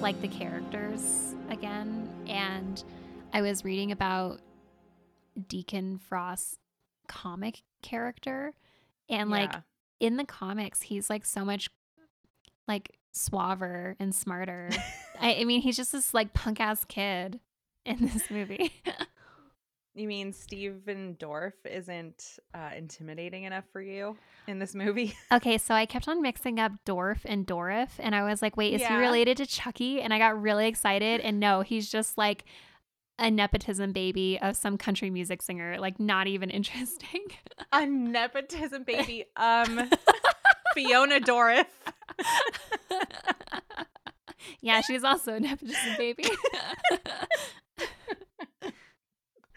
Like the characters again, and I was reading about Deacon Frost's comic character, and like in the comics, he's like so much like suaver and smarter. I, I mean, he's just this like punk ass kid in this movie. You mean Stephen Dorff isn't uh, intimidating enough for you in this movie? okay, so I kept on mixing up Dorff and Dourif, and I was like, wait, is he related to Chucky? And I got really excited, and no, he's just like a nepotism baby of some country music singer. Like, not even interesting. A nepotism baby. Um, Fiona Dourif. yeah, she's also a nepotism baby.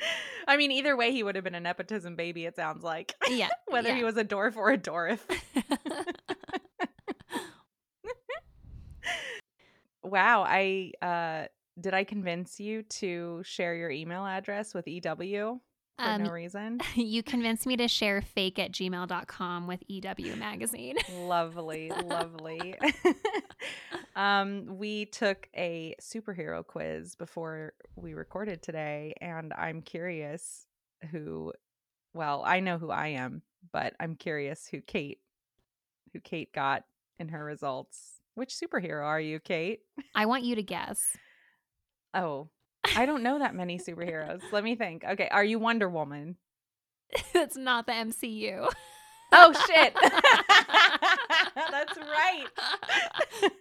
I mean, either way, he would have been a nepotism baby. It sounds like yeah, whether yeah. he was a dwarf or a Dorff. Wow, I uh did I convince you to share your email address with EW for Um, no reason? you convinced me to share fake at gmail.com with EW Magazine. lovely, lovely. um we took a superhero quiz before we recorded today and I'm curious who well, I know who I am, but I'm curious who Kate who Kate got in her results. Which superhero are you, Kate? I want you to guess. Oh, I don't know that many superheroes. Let me think. Okay, are you Wonder Woman? That's not the MCU. Oh shit. That's right.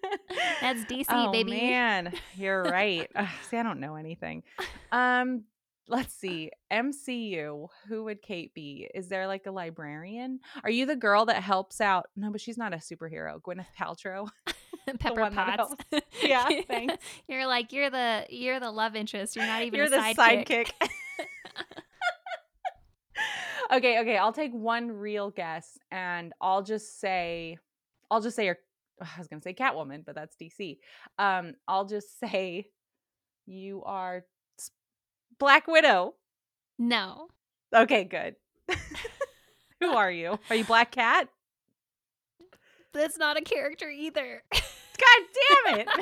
That's DC, oh, baby. man, you're right. Ugh, see, I don't know anything. Um, let's see. MCU. Who would Kate be? Is there like a librarian? Are you the girl that helps out? No, but she's not a superhero. Gwyneth Paltrow. Pepper Potts. Yeah, thanks. You're like you're the you're the love interest. You're not even You're the sidekick. sidekick. okay, okay. I'll take one real guess, and I'll just say, I'll just say, your, I was gonna say Catwoman, but that's DC. Um, I'll just say, you are Black Widow. No. Okay, good. Who are you? Are you Black Cat? That's not a character either. God damn it!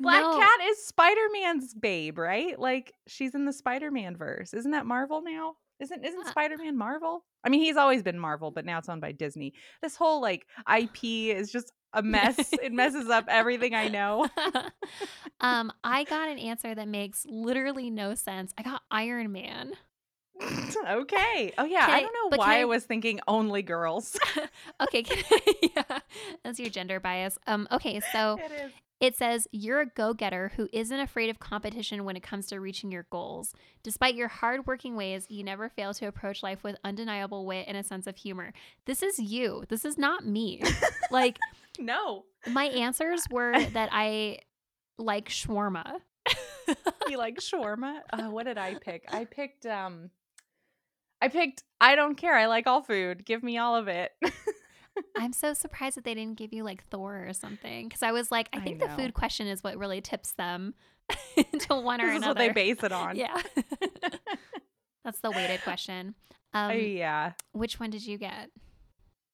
Black No. Cat is Spider Man's babe, right? Like she's in the Spider Man verse. Isn't that Marvel now? Isn't isn't Uh, Spider Man Marvel? I mean, he's always been Marvel, but now it's owned by Disney. This whole like IP is just a mess. it messes up everything I know. um, I got an answer that makes literally no sense. I got Iron Man. okay. Oh yeah, Can I I- don't know can why I I- was thinking only girls. Okay, can yeah, that's your gender bias. Um, okay, so it. It says, You're a go getter who isn't afraid of competition when it comes to reaching your goals. Despite your hard-working ways, you never fail to approach life with undeniable wit and a sense of humor. This is you. This is not me. like, No. my answers were that I like shawarma. You like shawarma? Uh, what did I pick? I picked um I picked I don't care. I like all food. Give me all of it. I'm so surprised that they didn't give you like Thor or something. Because I was like, I I think the food question is what really tips them into one or this is another. what they base it on. Yeah. That's the weighted question. Um, Uh, yeah. which one did you get?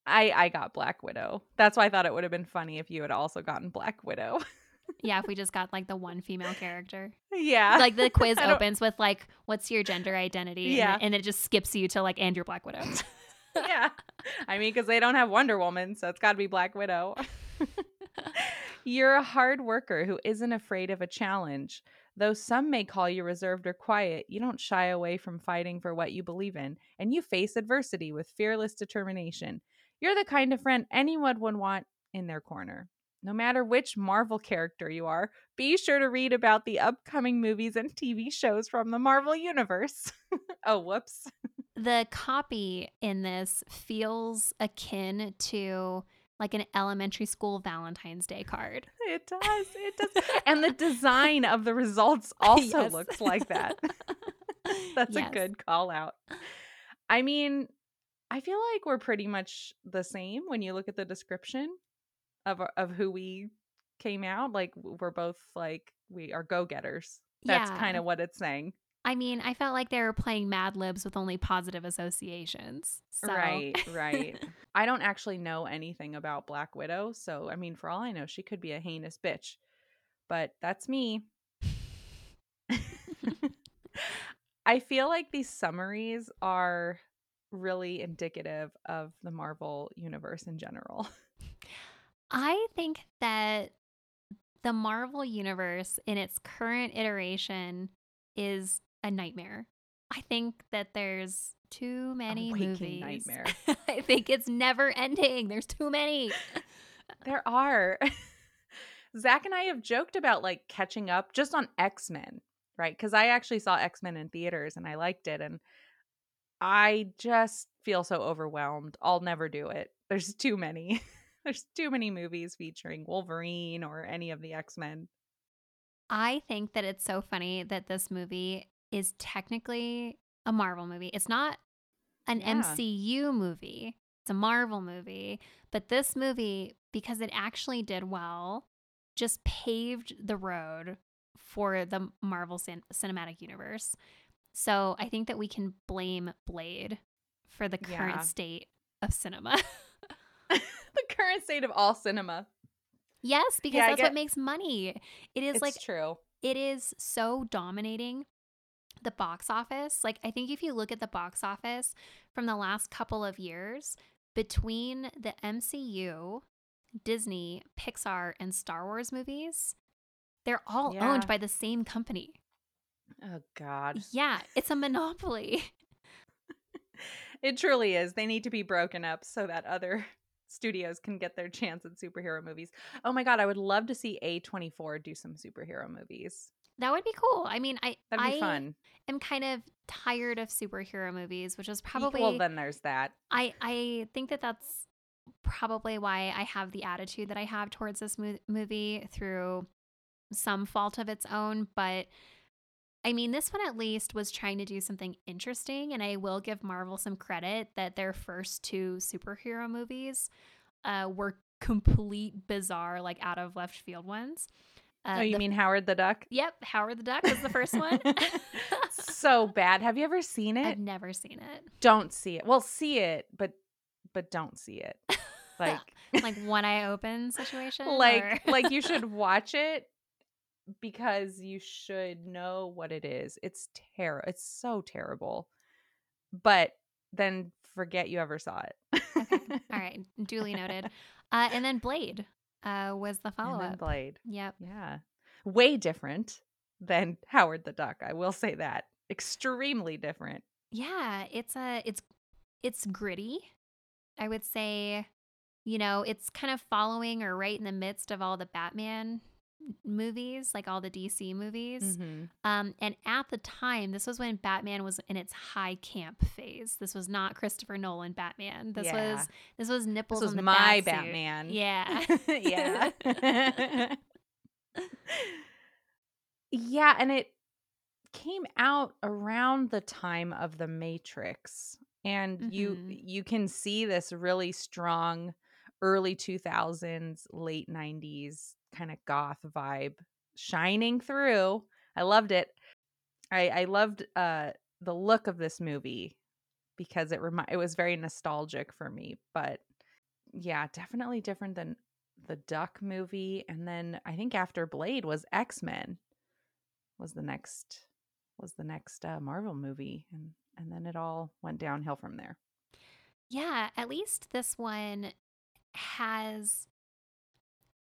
I I got Black Widow. That's why I thought it would have been funny if you had also gotten Black Widow. Yeah, if we just got like the one female character. yeah. Like the quiz opens with like, what's your gender identity? Yeah. it- And, it just skips you to like, and your Black Widow. yeah. I mean, because they don't have Wonder Woman, so it's got to be Black Widow. You're a hard worker who isn't afraid of a challenge. Though some may call you reserved or quiet, you don't shy away from fighting for what you believe in, and you face adversity with fearless determination. You're the kind of friend anyone would want in their corner. No matter which Marvel character you are, be sure to read about the upcoming movies and TV shows from the Marvel Universe. oh, whoops. the copy in this feels akin to like an elementary school Valentine's Day card. It does. It does. and the design of the results also Yes. looks like that. That's Yes. a good call out. I mean, I feel like we're pretty much the same when you look at the description of uh, of who we came out. Like we're both like we are go-getters. That's Yeah. kind of what it's saying. I mean, I felt like they were playing Mad Libs with only positive associations. So. Right, right. I don't actually know anything about Black Widow, so I mean, for all I know, she could be a heinous bitch. But that's me. I feel like these summaries are really indicative of the Marvel universe in general. I think that the Marvel universe in its current iteration is a nightmare. I think that there's too many movies. nightmare. I think it's never ending. There's too many. There are. Zach and I have joked about like catching up just on X Men, right? Because I actually saw X Men in theaters and I liked it. And I just feel so overwhelmed. I'll never do it. There's too many. There's too many movies featuring Wolverine or any of the X Men. I think that it's so funny that this movie is technically a Marvel movie. It's not an Yeah. MCU movie, it's a Marvel movie. But this movie, because it actually did well, just paved the road for the Marvel cin- Cinematic Universe. So I think that we can blame Blade for the current Yeah. state of cinema. the current state of all cinema. yes, because Yeah, that's get- what makes money. It is It's like true. it is so dominating the box office. Like, I think if you look at the box office from the last couple of years, between the MCU, Disney, Pixar, and Star Wars movies, they're all Yeah. owned by the same company. Oh God. Yeah, it's a monopoly. It truly is. They need to be broken up so that other studios can get their chance at superhero movies. Oh my god, I would love to see A24 do some superhero movies. That would be cool. I mean, I That'd be I fun. am kind of tired of superhero movies, which is probably Well, then there's that. I I think that that's probably why I have the attitude that I have towards this mo- movie through some fault of its own, but I mean, this one at least was trying to do something interesting, and I will give Marvel some credit that their first two superhero movies uh, were complete bizarre, like out of left field ones. Uh, oh, you the- mean Howard the Duck? Yep, Howard the Duck was the first one. so bad. Have you ever seen it? I've never seen it. Don't see it. Well, see it, but but don't see it. Like Like one eye open situation. like or- like you should watch it because you should know what it is. It's terrible. It's so terrible. But then forget you ever saw it. All right, duly noted. Uh, and then Blade uh, was the follow up. Blade. Yep. Yeah. Way different than Howard the Duck. I will say that. Extremely different. Yeah, it's a it's it's gritty. I would say, you know, it's kind of following or right in the midst of all the Batman movies, like all the DC movies. Mhm. Um, and at the time, this was when Batman was in its high camp phase. This was not Christopher Nolan Batman. This Yeah. was this was nipples This was my. Batman. Yeah. yeah. yeah, and it came out around the time of the Matrix. And you Mhm. you can see this really strong early 2000s, late 90s kind of goth vibe shining through. I loved it. I I loved uh the look of this movie because it remi- it was very nostalgic for me, but yeah, definitely different than the Duck movie and then I think after Blade was X-Men was the next was the next uh, Marvel movie and and then it all went downhill from there. Yeah, at least this one has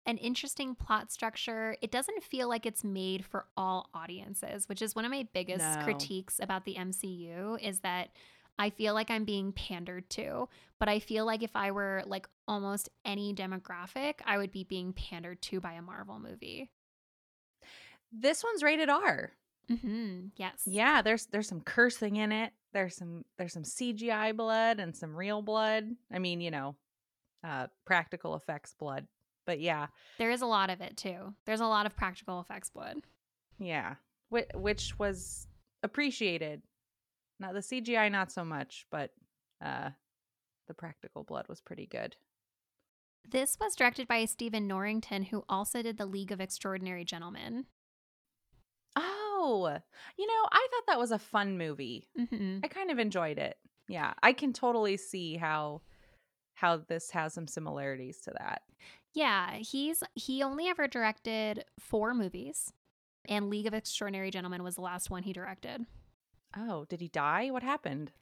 an interesting plot structure. It doesn't feel like it's made for all audiences, which is one of my biggest No. critiques about the MCU is that I feel like I'm being pandered to, but I feel like if I were like almost any demographic, I would be being pandered to by a Marvel movie. This one's rated R. Mhm. Yes. Yeah, there's there's some cursing in it. There's some there's some CGI blood and some real blood. I mean, you know, uh, practical effects blood. But yeah, There is a lot of it too. There's a lot of practical effects blood. yeah, which, which was appreciated. Now the CGI not so much, but uh, the practical blood was pretty good. This was directed by Stephen Norrington, who also did The League of Extraordinary Gentlemen. Oh, you know, I thought that was a fun movie. hmm I kind of enjoyed it. Yeah, I can totally see how how this has some similarities to that. Yeah, he's he only ever directed four movies, and League of Extraordinary Gentlemen was the last one he directed. Oh, did he die? What happened?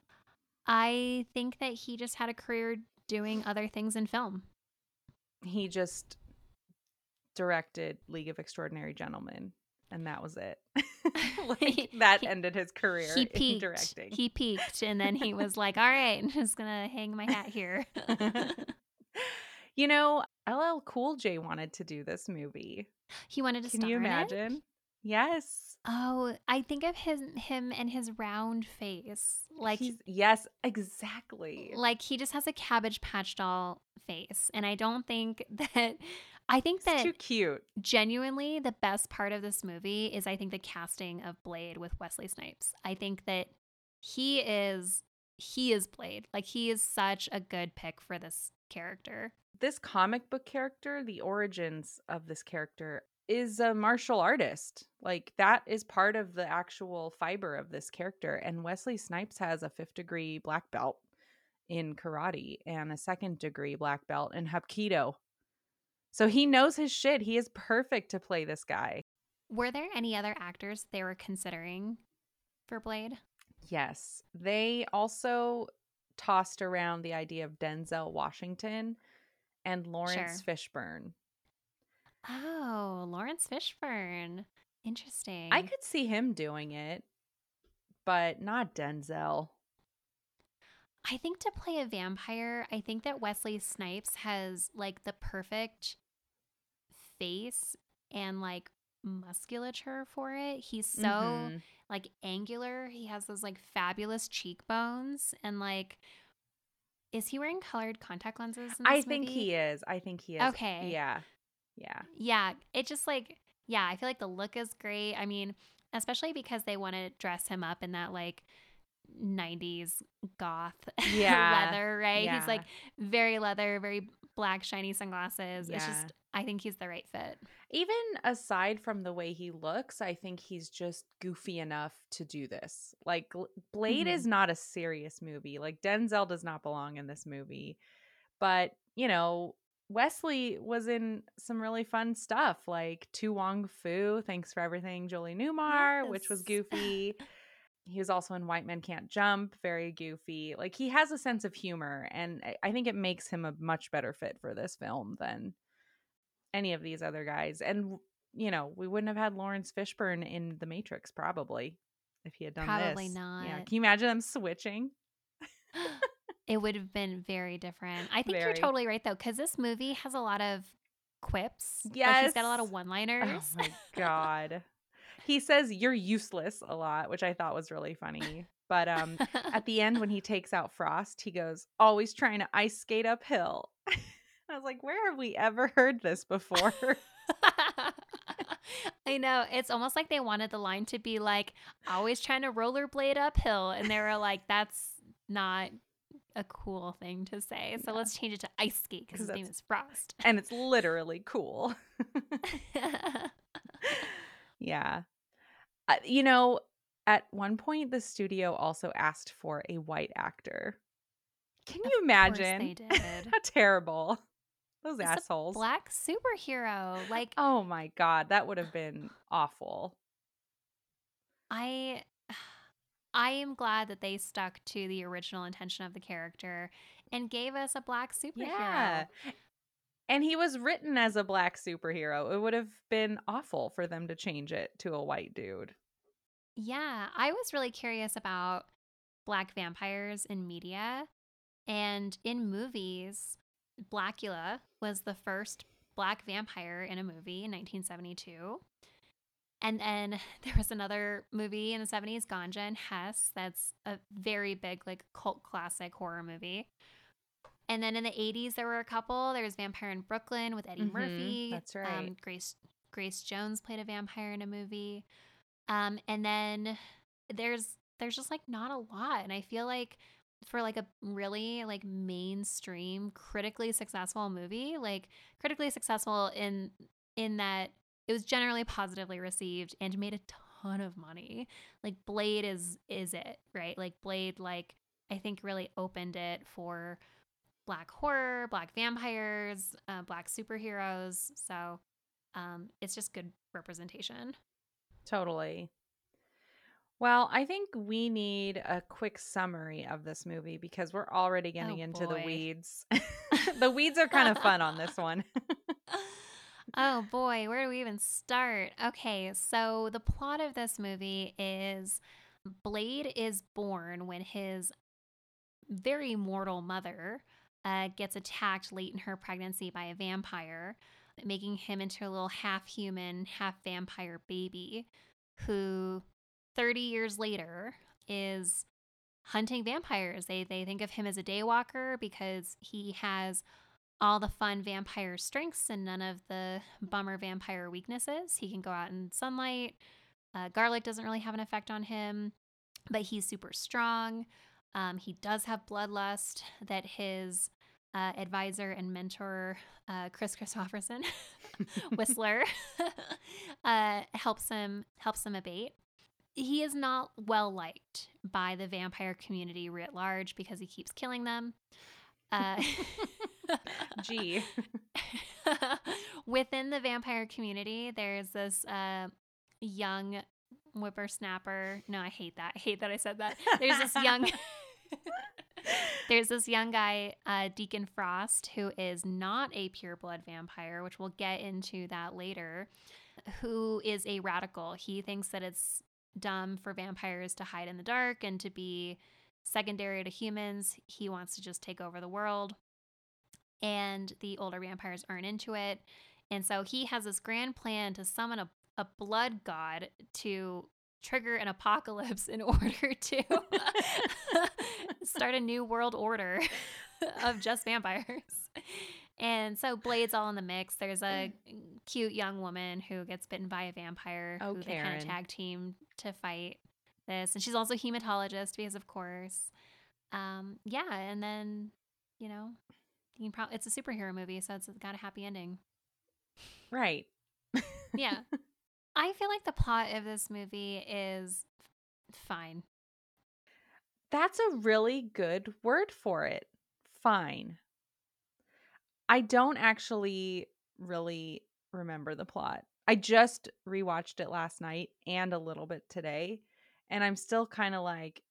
I think that he just had a career doing other things in film. He just directed League of Extraordinary Gentlemen, and that was it. like that He- ended his career he in peaked. directing. He peaked, and then he was like, "All right, I'm just gonna hang my hat here." you know, LL Cool J wanted to do this movie. he wanted to Can star you in it? imagine? Yes. Oh, I think of his him and his round face, like He's, yes, exactly. like he just has a Cabbage Patch doll face, and I don't think that. I think It's that too cute. genuinely the best part of this movie is I think the casting of Blade with Wesley Snipes. I think that he is he is Blade. Like he is such a good pick for this character. This comic book character, the origins of this character is a martial artist. Like that is part of the actual fiber of this character. And Wesley Snipes has a fifth degree black belt in karate and a second degree black belt in Hapkido. So he knows his shit. He is perfect to play this guy. Were there any other actors they were considering for Blade? Yes. They also tossed around the idea of Denzel Washington and Laurence Fishburne. Oh, Laurence Fishburne. Interesting. I could see him doing it, but not Denzel. I think to play a vampire, I think that Wesley Snipes has like the perfect face and like musculature for it. He's so Mhm. like angular. He has those like fabulous cheekbones and like is he wearing colored contact lenses? I think movie? he is. I think he is. Okay. Yeah. Yeah. Yeah, it just like yeah, I feel like the look is great. I mean, especially because they want to dress him up in that like 90s goth Yeah, leather, right? yeah. He's like very leather, very black shiny sunglasses. It's just I think he's the right fit. Even aside from the way he looks, I think he's just goofy enough to do this. Like Blade Mhm. is not a serious movie. Like Denzel does not belong in this movie. But, you know, Wesley was in some really fun stuff like To Wong Foo, Thanks for Everything, Julie Newmar, which was goofy. he was also in White Men Can't Jump, very goofy. Like he has a sense of humor, and I think it makes him a much better fit for this film than any of these other guys. And you know, we wouldn't have had Laurence Fishburne in The Matrix probably if he had done this. Probably this. Yeah, not. can you imagine them switching? it would have been very different. I think Very. you're totally right though, because this movie has a lot of quips. Like, he's got a lot of one-liners. Oh my god. he says you're useless a lot, which I thought was really funny. But um at the end when he takes out Frost, he goes, "Always trying to ice skate uphill." I was like, "Where have we ever heard this before?" I know. It's almost like they wanted the line to be like, always trying to rollerblade uphill. And they were like, that's not a cool thing to say. So Yeah. let's change it to ice skate because his name is Frost. and it's literally cool. yeah. Uh, you know, at one point the studio also asked for a white actor. Can Of you imagine? they did. How terrible. Those It's assholes. Black superhero. Like, Oh my god, that would have been awful. I. I am glad that they stuck to the original intention of the character and gave us a black superhero. Yeah. And he was written as a black superhero. It would have been awful for them to change it to a white dude. Yeah, I was really curious about black vampires in media. And in movies, Blacula was the first black vampire in a movie in 1972. And then there was another movie in the 70s, Ganja and Hess. That's a very big, like, cult classic horror movie. and then in the 80s, there were a couple. There was Vampire in Brooklyn with Eddie Mhm, Murphy. that's right. Um, Grace Grace Jones played a vampire in a movie. Um, and then there's there's just like not a lot, and I feel like for like a really like mainstream critically successful movie, like critically successful in in that it was generally positively received and made a ton of money. Like Blade is is it, right? Like Blade like I think really opened it for black horror, black vampires, uh, black superheroes. So um, it's just good representation. Totally. Well, I think we need a quick summary of this movie because we're already getting Oh, into the weeds. the weeds are kind of fun on this one. oh boy, where do we even start? Okay, so the plot of this movie is Blade is born when his very mortal mother uh, gets attacked late in her pregnancy by a vampire, making him into a little half human, half vampire baby who 30 years later is hunting vampires. They, they think of him as a daywalker because he has all the fun vampire strengths and none of the bummer vampire weaknesses. He can go out in sunlight. Uh, garlic doesn't really have an effect on him, but he's super strong. Um, he does have bloodlust that his uh, advisor and mentor, uh, Kris Kristofferson, Whistler, uh, helps him helps him abate. He is not well liked by the vampire community writ large because he keeps killing them. Uh, Gee. Within the vampire community, there's this uh, young whippersnapper. No, I hate that. I hate that I said that. There's this young. There's this young guy, uh, Deacon Frost, who is not a pureblood vampire, which we'll get into that later, who is a radical. He thinks that it's dumb for vampires to hide in the dark and to be secondary to humans. He wants to just take over the world. And the older vampires aren't into it. And so he has this grand plan to summon a, a blood god to trigger an apocalypse in order to start a new world order of just vampires. And so Blade's all in the mix. There's a cute young woman who gets bitten by a vampire Oh, who they kind of tag team to fight this. And she's also a hematologist because of course. Um, yeah, and then, you know, you can probably it's a superhero movie, so it's got a happy ending. Right. Yeah. I feel like the plot of this movie is fine. That's a really good word for it. Fine. I don't actually really remember the plot. I just rewatched it last night and a little bit today, and I'm still kind of like,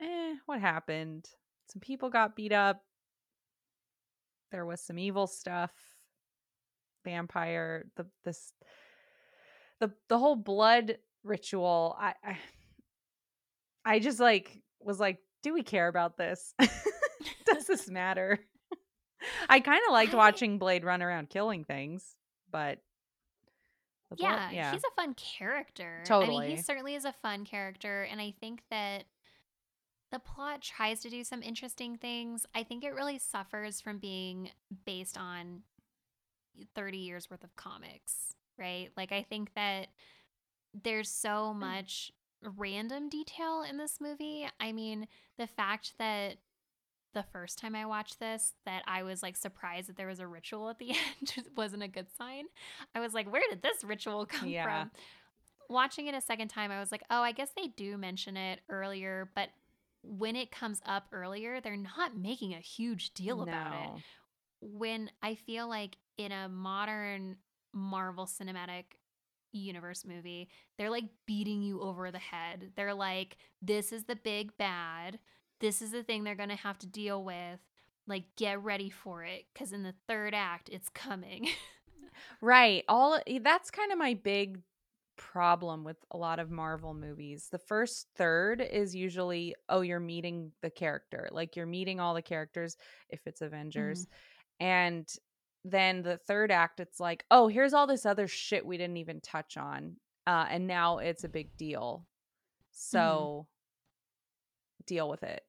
eh, what happened? Some people got beat up. There was some evil stuff. Vampire, the this the the whole blood ritual. I I, I just like was like, do we care about this? Does this matter? I kind of liked I- watching Blade run around killing things, but blood- Yeah, yeah, he's a fun character. I Totally. mean, he certainly is a fun character, and I think that the plot tries to do some interesting things. I think it really suffers from being based on 30 years worth of comics, right? Like, I think that there's so mm. much random detail in this movie. I mean, the fact that the first time I watched this that I was like surprised that there was a ritual at the end it wasn't a good sign. I was like, where did this ritual come Yeah. from? Watching it a second time, I was like, oh, I guess they do mention it earlier, but when it comes up earlier, they're not making a huge deal about it. When I feel like in a modern Marvel cinematic universe movie, they're like beating you over the head. They're like, this is the big bad. This is the thing they're going to have to deal with. Like, get ready for it because in the third act, it's coming. Right. All eh, that's kind of my big problem with a lot of Marvel movies. The first third is usually oh you're meeting the character. Like you're meeting all the characters if it's Avengers. And then the third act it's like oh here's all this other shit we didn't even touch on. Uh and now it's a big deal. So deal with it.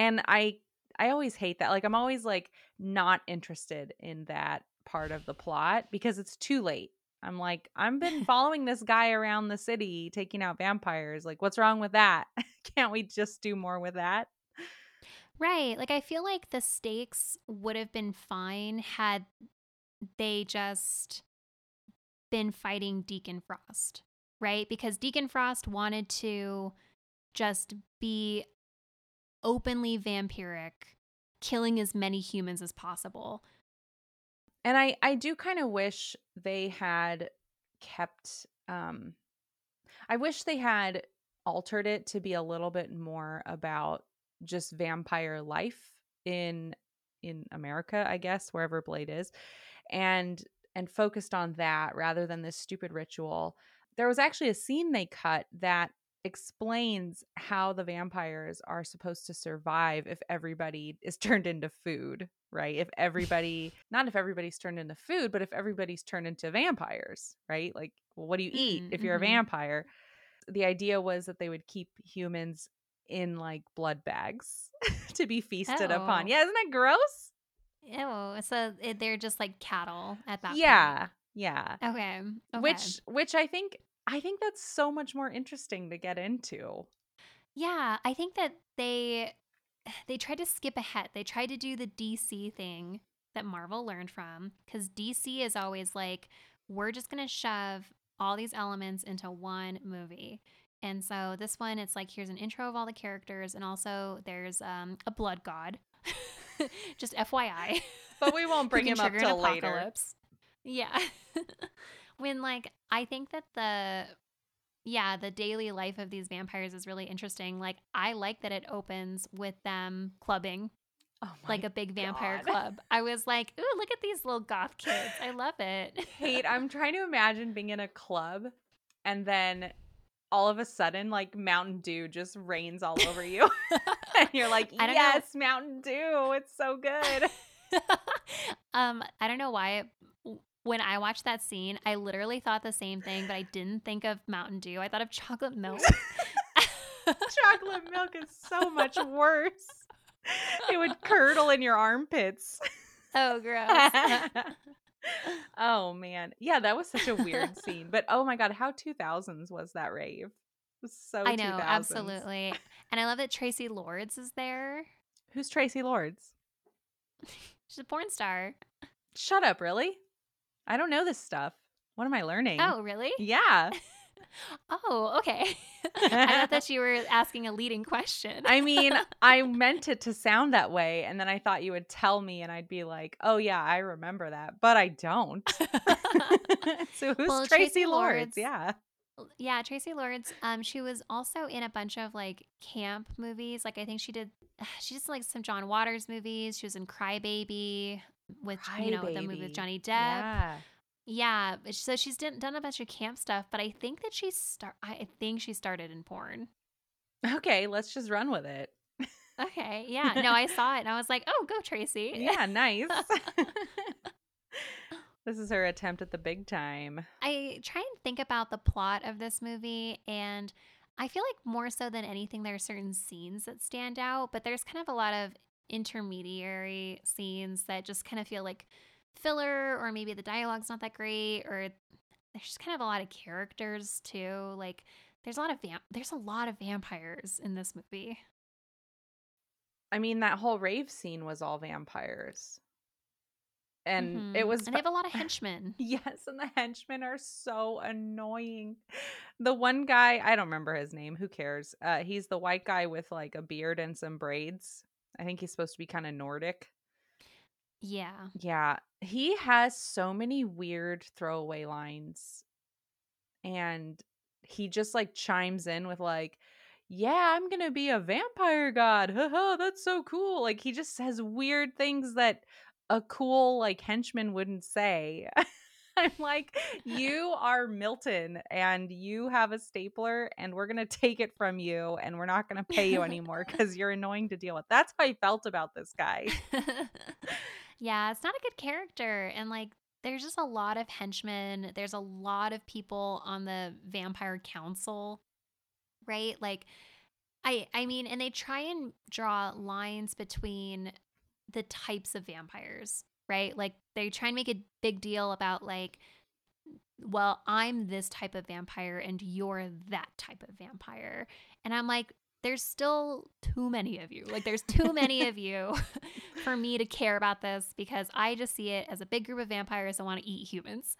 And I I always hate that. Like I'm always like not interested in that part of the plot because it's too late. I'm like, I've been following this guy around the city taking out vampires. Like, what's wrong with that? Can't we just do more with that? Right. Like I feel like the stakes would have been fine had they just been fighting Deacon Frost, right? Because Deacon Frost wanted to just be openly vampiric, killing as many humans as possible. And I I do kind of wish they had kept um I wish they had altered it to be a little bit more about just vampire life in in America, I guess, wherever Blade is. And and focused on that rather than this stupid ritual. There was actually a scene they cut that explains how the vampires are supposed to survive if everybody is turned into food, right? If everybody, not if everybody's turned into food, but if everybody's turned into vampires, right? Like, well, what do you eat Mm, if you're a vampire? The idea was that they would keep humans in like blood bags to be feasted upon. Oh. Yeah, isn't that gross? Ew. So they're just like cattle at that Yeah, yeah. point. Okay. okay. Which, which I think, I think that's so much more interesting to get into. Yeah, I think that they they tried to skip ahead. They tried to do the DC thing that Marvel learned from cuz DC is always like we're just going to shove all these elements into one movie. And so this one it's like here's an intro of all the characters and also there's um, a blood god. just FYI. But we won't bring him up till later. Yeah. when like I think that the yeah, the daily life of these vampires is really interesting. Like I like that it opens with them clubbing, Oh like a big vampire God. club. I was like, "Ooh, look at these little goth kids. I love it." Kate, I'm trying to imagine being in a club and then all of a sudden, like Mountain Dew just rains all over you. and you're like, yes, Mountain Dew. It's so good. um, I don't know why when I watched that scene, I literally thought the same thing, but I didn't think of Mountain Dew. I thought of chocolate milk. Chocolate milk is so much worse. It would curdle in your armpits. oh, gross. oh man. Yeah, that was such a weird scene. But oh my god, how 2000s was that rave? Was so I know, 2000s. absolutely. And I love that Traci Lords is there. Who's Traci Lords? She's a porn star. Shut up, really? I don't know this stuff. What am I learning? Oh, really? Yeah. Oh, okay. I thought that you were asking a leading question. I mean, I meant it to sound that way, and then I thought you would tell me, and I'd be like, "Oh yeah, I remember that," but I don't. so who's Well, Traci, Traci Lords? Lords- Yeah. yeah, Traci Lords. Um, she was also in a bunch of like camp movies. Like I think she did. She did like some John Waters movies. She was in Crybaby with you know the movie with Johnny Depp. Yeah. Yeah, so she's done, done a bunch of camp stuff. But I think that she start. I think she started in porn. Okay, let's just run with it. Okay, yeah. No, I saw it and I was like, oh, go Traci. Yeah, nice. this is her attempt at the big time. I try and think about the plot of this movie, and I feel like more so than anything, there are certain scenes that stand out, but there's kind of a lot of intermediary scenes that just kind of feel like filler, or maybe the dialogue's not that great, or there's just kind of a lot of characters too. Like there's a lot of vamp- there's a lot of vampires in this movie. I mean, that whole rave scene was all vampires. And it Mhm. was and they have a lot of henchmen. Yes, and the henchmen are so annoying. The one guy, I don't remember his name, who cares? Uh he's the white guy with like a beard and some braids. I think he's supposed to be kind of Nordic. Yeah. Yeah, he has so many weird throwaway lines. And he just like chimes in with like, "Yeah, I'm going to be a vampire god. Haha, that's so cool." Like he just says weird things that a cool like henchman wouldn't say. I'm like, "You are Milton and you have a stapler and we're going to take it from you and we're not going to pay you anymore cuz you're annoying to deal with." That's how I felt about this guy. yeah, it's not a good character. And like, there's just a lot of henchmen. There's a lot of people on the vampire council, right? Like, I I mean, and they try and draw lines between the types of vampires, right? Like they try and make a big deal about like well, I'm this type of vampire and you're that type of vampire. And I'm like, there's still too many of you. Like there's too many of you for me to care about this because I just see it as a big group of vampires that want to eat humans.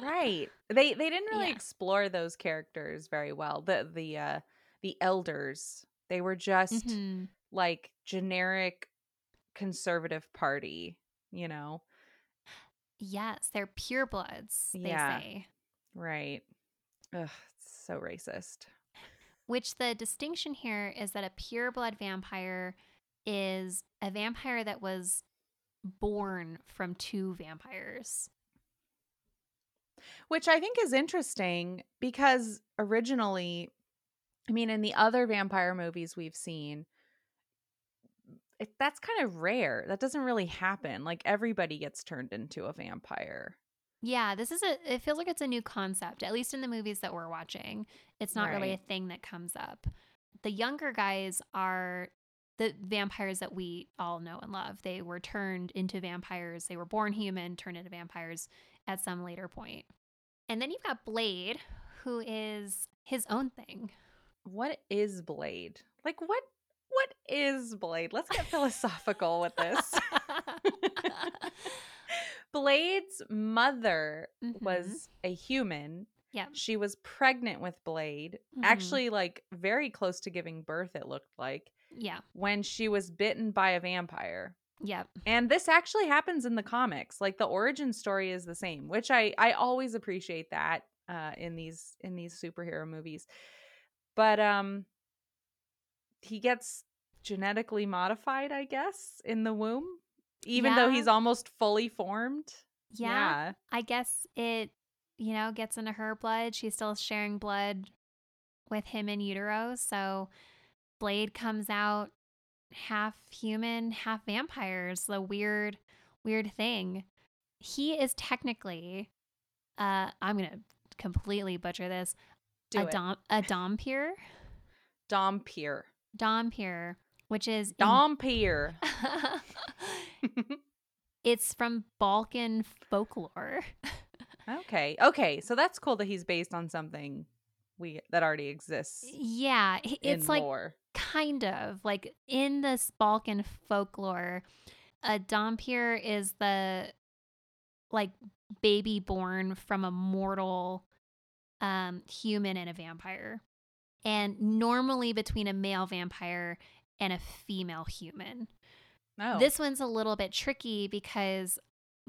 right. They they didn't really Yeah. explore those characters very well. The the uh the elders, they were just Mhm. like generic conservative party, you know. Yes, they're purebloods, they Yeah. say. Right. Ugh, it's so racist. Which the distinction here is that a pureblood vampire is a vampire that was born from two vampires. Which I think is interesting because originally, I mean, in the other vampire movies we've seen, it, that's kind of rare. That doesn't really mm-hmm. happen. Like everybody gets turned into a vampire. Yeah, this is a it feels like it's a new concept, at least in the movies that we're watching. It's not really a thing that comes up. The younger guys are the vampires that we all know and love. They were turned into vampires. They were born human, turned into vampires at some later point. And then you've got Blade, who is his own thing. What is Blade? Like what what is Blade? Let's get philosophical with this. Blade's mother Mhm. was a human. Yeah. She was pregnant with Blade. Mhm. Actually like very close to giving birth it looked like Yeah. when she was bitten by a vampire. Yep. And this actually happens in the comics. Like the origin story is the same, which I I always appreciate that uh in these in these superhero movies. But um he gets genetically modified, I guess, in the womb even though he's almost fully formed. Yeah. I guess it, you know, gets into her blood. She's still sharing blood with him in utero. So Blade comes out half human, half vampires. The weird, weird thing. He is technically, uh, I'm going to completely butcher this, Do a, it. dom- a Dhampir. Dhampir. Dhampir, which is. Dhampir. it's from Balkan folklore. okay. Okay. So that's cool that he's based on something we that already exists yeah. It's like. lore. kind of like in this Balkan folklore, a Dhampir is the like baby born from a mortal um human and a vampire. And normally between a male vampire and a female human. Oh. This one's a little bit tricky because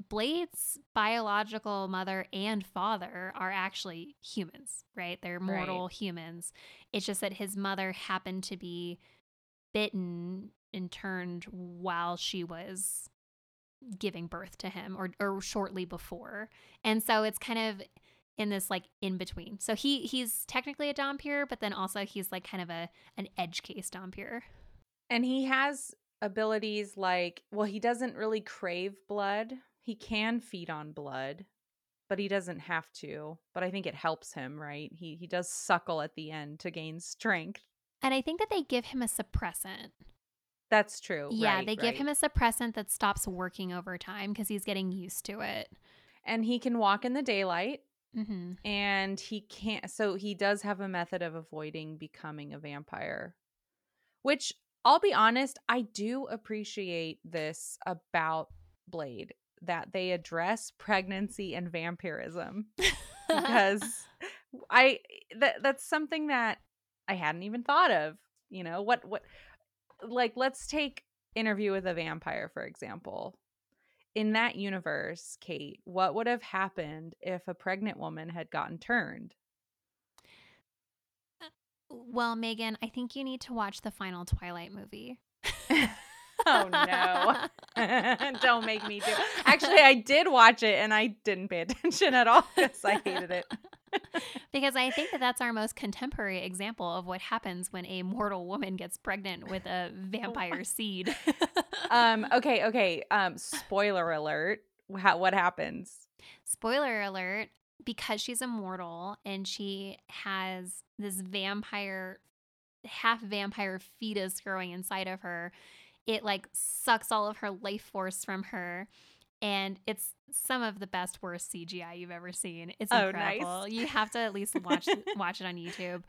Blade's biological mother and father are actually humans, right? They're mortal humans. It's just that his mother happened to be bitten and turned while she was giving birth to him or or shortly before. And so it's kind of in this like in between. So he he's technically a Dhampir, but then also he's like kind of a an edge case Dhampir. And he has abilities like, well, he doesn't really crave blood. He can feed on blood, but he doesn't have to. But I think it helps him, right? He he does suckle at the end to gain strength. And I think that they give him a suppressant. That's true. Yeah, right, they give him a suppressant that stops working over time because he's getting used to it. and he can walk in the daylight hmm and he can't so he does have a method of avoiding becoming a vampire which i'll be honest i do appreciate this about blade that they address pregnancy and vampirism because i that that's something that i hadn't even thought of you know what what like let's take interview with a vampire for example. In that universe kate what would have happened if a pregnant woman had gotten turned well, Megan, I think you need to watch the final Twilight movie. oh no don't make me do actually i did watch it and i didn't pay attention at all because i hated it because I think that that's our most contemporary example of what happens when a mortal woman gets pregnant with a vampire seed. um okay okay um spoiler alert How, what happens Spoiler alert because she's immortal and she has this vampire half vampire fetus growing inside of her. It like sucks all of her life force from her. And it's some of the best worst CGI you've ever seen. It's Oh, incredible. nice. You have to at least watch watch it on YouTube.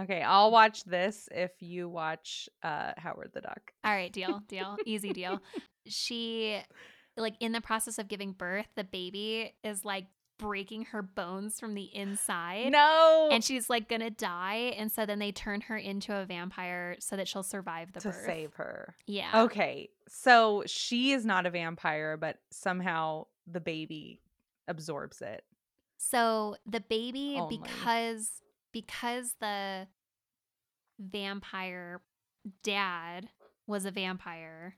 Okay, I'll watch this if you watch uh Howard the Duck. All right, deal, deal, easy deal. She, like, in the process of giving birth, the baby is like breaking her bones from the inside. No. And she's like gonna die. And so then they turn her into a vampire so that she'll survive the to birth. save her. Yeah. Okay. So she is not a vampire, but somehow the baby absorbs it. So the baby, because because the vampire dad was a vampire,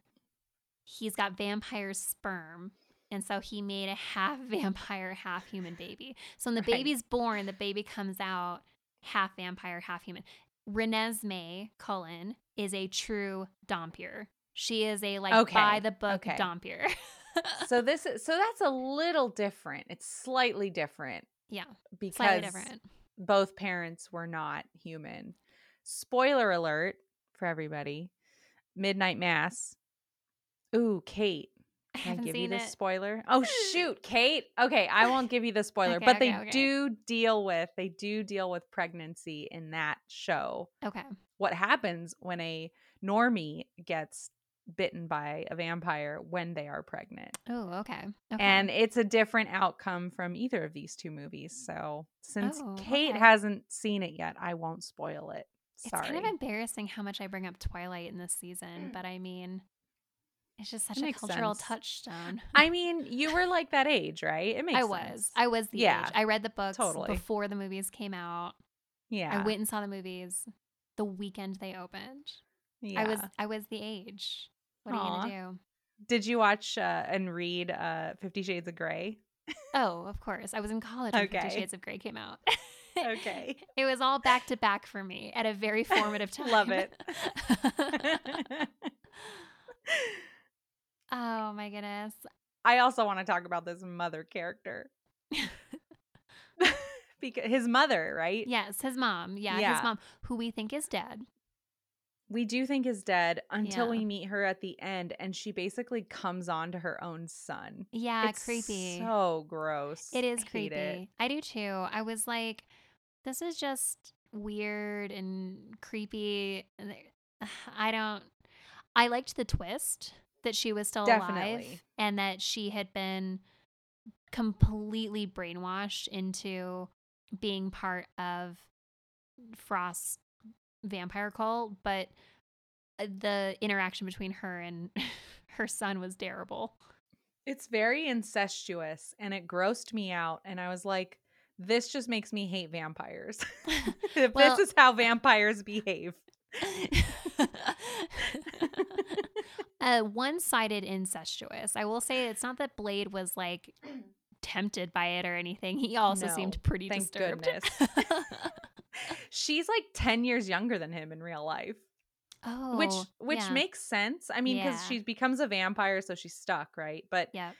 he's got vampire sperm. And so he made a half vampire, half human baby. So when the Right. baby's born, the baby comes out half vampire, half human. Renesmee Cullen is a true Dhampir. She is a like Okay, by the book okay. Dhampir. So this is so that's a little different. It's slightly different yeah, because different. both parents were not human. Spoiler alert for everybody. Midnight Mass. Ooh, Kate. I Can I haven't give you it. spoiler? Oh shoot, Kate. Okay, I won't give you the spoiler, Okay, but okay, they okay. do deal with they do deal with pregnancy in that show. Okay. What happens when a normie gets bitten by a vampire when they are pregnant? Oh, okay. okay. And it's a different outcome from either of these two movies. So since Oh, Kate hasn't seen it yet, I won't spoil it. Sorry. It's kind of embarrassing how much I bring up Twilight in this season, mm. but I mean, it's just such a cultural sense. touchstone. I mean, you were like that age, right? It makes I sense. was. I was the Yeah, age. I read the books totally. before the movies came out. yeah. I went and saw the movies the weekend they opened. yeah. I was I was the age. What are you gonna do? Did you watch uh, and read uh, Fifty Shades of Grey? Oh, of course. I was in college when Fifty Shades of Grey came out. Okay. it was all back to back for me at a very formative time. Love it. oh my goodness. I also want to talk about this mother character. because his mother, right? Yes, his mom. Yeah, Yeah. his mom, who we think is dead. We do think is dead until Yeah. we meet her at the end and she basically comes on to her own son. Yeah, it's creepy. So gross. it is I creepy. it. I do too. I was like, this is just weird and creepy. I don't. I liked the twist that she was still alive and that she had been completely brainwashed into being part of Frost's vampire cult, but uh, the interaction between her and her son was terrible. It's very incestuous and it grossed me out. And I was like, this just makes me hate vampires. if Well- this is how vampires behave. uh, one-sided incestuous. I will say it's not that Blade was like tempted by it or anything. He also No, seemed pretty thank disturbed. She's like 10 years younger than him in real life. oh, which which yeah. makes sense. I mean, because Yeah. she becomes a vampire, so she's stuck, right? But Yep.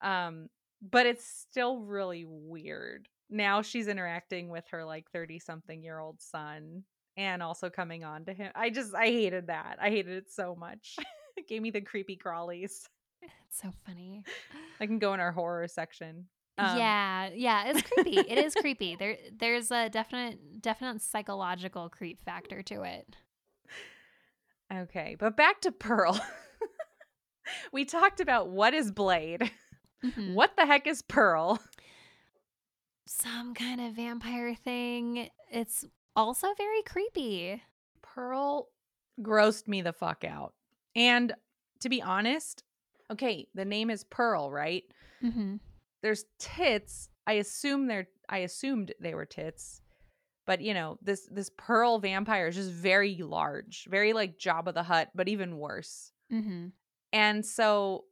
um, but it's still really weird. Now she's interacting with her like thirty something year old son, and also coming on to him. I just I hated that. I hated it so much. it gave me the creepy crawlies. It's so funny. I can go in our horror section. Um, yeah, yeah, it's creepy. it is creepy. There, there's a definite, definite psychological creep factor to it. Okay, but back to Pearl. we talked about what is Blade. Mhm. What the heck is Pearl? Some kind of vampire thing. It's also very creepy. Pearl grossed me the fuck out. And to be honest, okay, the name is Pearl, right? Mm-hmm. There's tits. I assume they're I assumed they were tits. But you know, this this Pearl vampire is just very large, very like Jabba the Hutt, but even worse. Mm-hmm. And so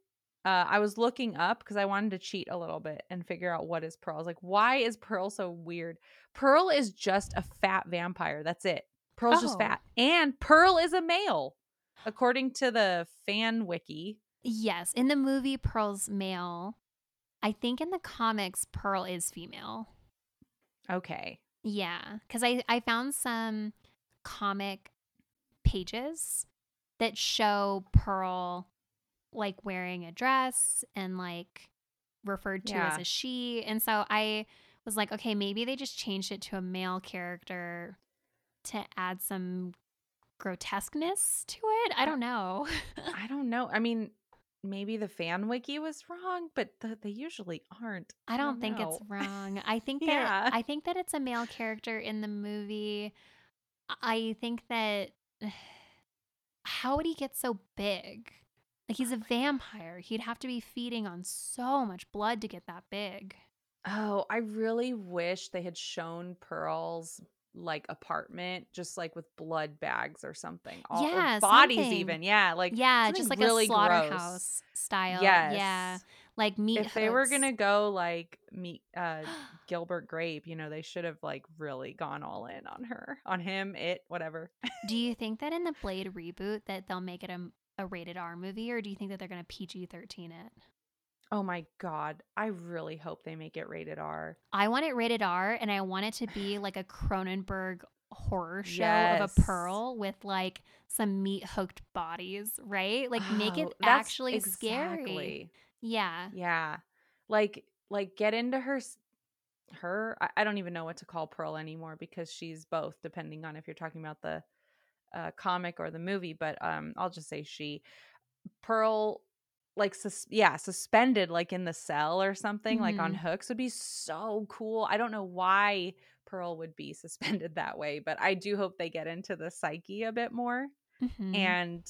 uh, I was looking up because I wanted to cheat a little bit and figure out what is Pearl. I was like, why is Pearl so weird? Pearl is just a fat vampire. That's it. Pearl's Oh. just fat. And Pearl is a male, according to the fan wiki. Yes, in the movie, Pearl's male. I think in the comics, Pearl is female. Okay. Yeah, because I I found some comic pages that show Pearl like wearing a dress and like referred to as a she. And so I was like, okay, maybe they just changed it to a male character to add some grotesqueness to it. I don't know. I don't know. I mean, maybe the fan wiki was wrong, but th- they usually aren't. I don't think it's wrong. I think that Yeah. I think that it's a male character in the movie. I think that how would he get so big? Like he's a vampire. He'd have to be feeding on so much blood to get that big. Oh, I really wish they had shown Pearl's like apartment just like with blood bags or something. All, or Yeah, bodies something. even. Yeah, like yeah, just like really a slaughterhouse style. Yes. Yeah. Like meat if they were gonna go like meet uh Gilbert Grape, you know, they should have like really gone all in on her, on him, it, whatever. Do you think that in the Blade reboot that they'll make it a, a rated R movie or do you think that they're going to PG-13 it? Oh my god, I really hope they make it rated R. I want it rated R and I want it to be like a Cronenberg horror show of a pearl with like some meat hooked bodies, right? Like make it Oh, actually scary. exactly. Yeah. Yeah. Like like get into her her I, I don't even know what to call Pearl anymore because she's both depending on if you're talking about the uh, comic or the movie, but um I'll just say she Pearl like sus- yeah, suspended like in the cell or something like on Mhm. hooks would be so cool. I don't know why Pearl would be suspended that way, but I do hope they get into the psyche a bit more Mhm. and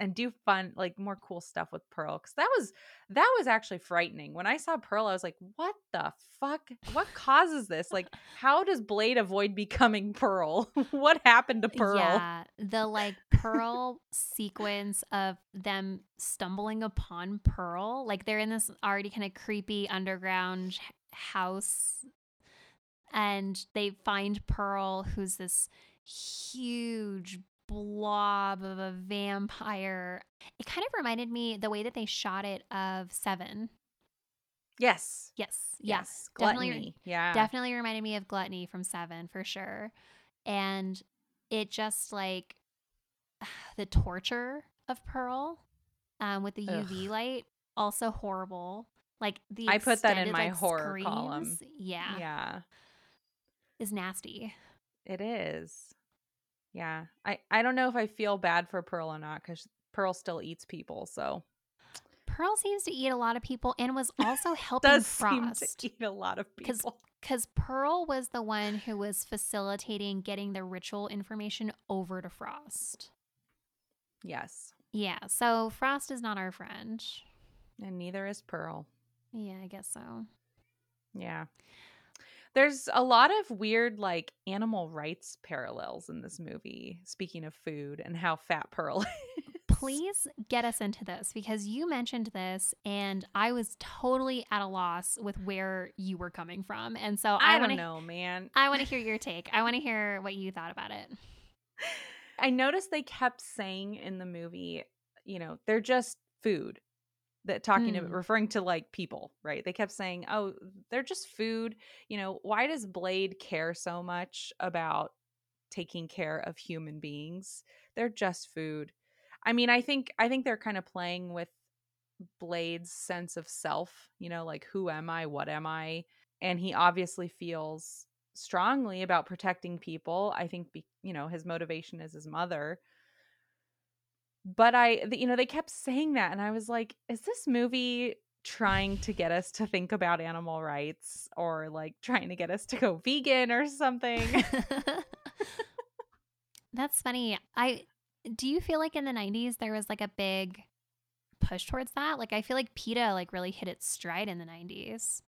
and do fun like more cool stuff with pearl because that was that was actually frightening. When i saw pearl i was like what the fuck? What causes this? Like how does blade avoid becoming pearl? What happened to pearl? Yeah, the like Pearl sequence of them stumbling upon Pearl, like they're in this already kind of creepy underground house, and they find Pearl, who's this huge blob of a vampire. It kind of reminded me the way that they shot it of Seven. yes Yes, yes definitely- gluttony yeah definitely reminded me of Gluttony from Seven for sure. And it just like the torture of Pearl um, with the UV Ugh. light, also horrible. Like the I put that in my like, horror column. Yeah, yeah is nasty. it is yeah i i don't know if i feel bad for pearl or not because pearl still eats people so Pearl seems to eat a lot of people and was also helping does Frost. seem to eat a lot of people Because Pearl was the one who was facilitating getting the ritual information over to Frost. yes Yeah, so Frost is not our friend. and neither is pearl Yeah, I guess so. Yeah. There's a lot of weird like animal rights parallels in this movie. Speaking of food and how fat Pearl is. Please get us into this because you mentioned this and I was totally at a loss with where you were coming from. And so I, I don't want to know, man. I want to hear your take. I want to hear what you thought about it. I noticed they kept saying in the movie, you know, they're just food. That talking to Hmm. referring to like people, right? They kept saying, "Oh, they're just food." You know, why does Blade care so much about taking care of human beings? They're just food. I mean, I think I think they're kind of playing with Blade's sense of self, you know, like who am I? What am I? And he obviously feels strongly about protecting people. I think be, you know, his motivation is his mother. But I you know, they kept saying that and I was like, is this movie trying to get us to think about animal rights or like trying to get us to go vegan or something? That's funny. I do you feel like in the 90s there was like a big push towards that? Like I feel like PETA like really hit its stride in the 90s.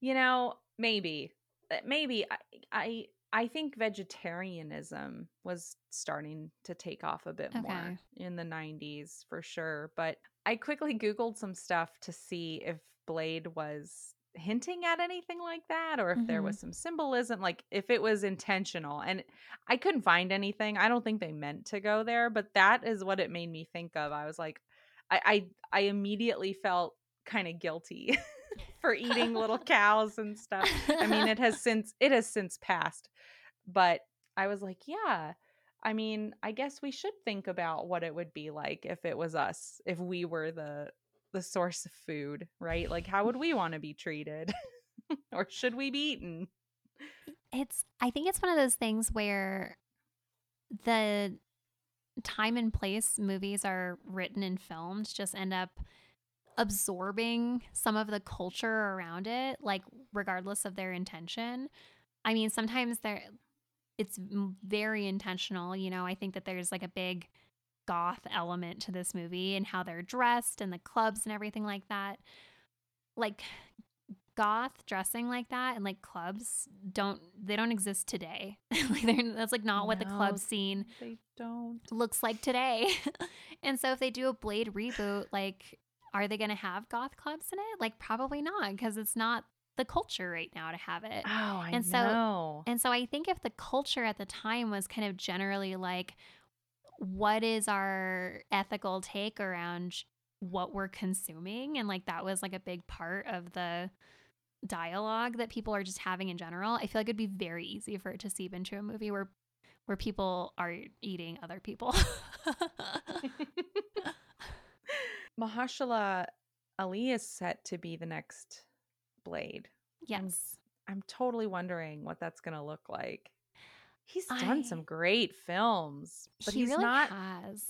You know, maybe, Uh, maybe I, I, I think vegetarianism was starting to take off a bit Okay. more in the '90s for sure. But I quickly Googled some stuff to see if Blade was hinting at anything like that, or if there Mhm. was some symbolism, like if it was intentional. And I couldn't find anything. I don't think they meant to go there, but that is what it made me think of. I was like, I, I, I immediately felt kind of guilty for eating little cows and stuff. I mean, it has since it has since passed, but I was like, yeah, I mean, I guess we should think about what it would be like if it was us, if we were the the source of food, right? Like how would we want to be treated? or should we be eaten? It's I think it's one of those things where the time and place movies are written and filmed just end up absorbing some of the culture around it like regardless of their intention. I mean, sometimes they're it's very intentional, you know. I think that there's like a big goth element to this movie and how they're dressed and the clubs and everything like that. Like goth dressing like that and like clubs don't they don't exist today. like that's like not what the club scene they don't looks like today. and so if they do a Blade reboot, like are they going to have goth clubs in it? Like probably not because it's not the culture right now to have it. Oh, I and know. So, and so I think if the culture at the time was kind of generally like what is our ethical take around what we're consuming and like that was like a big part of the dialogue that people are just having in general i feel like it'd be very easy for it to seep into a movie where where people are eating other people Mahershala Ali is set to be the next Blade. yes I'm, I'm totally wondering what that's going to look like. He's done I- some great films, but he he's really not. has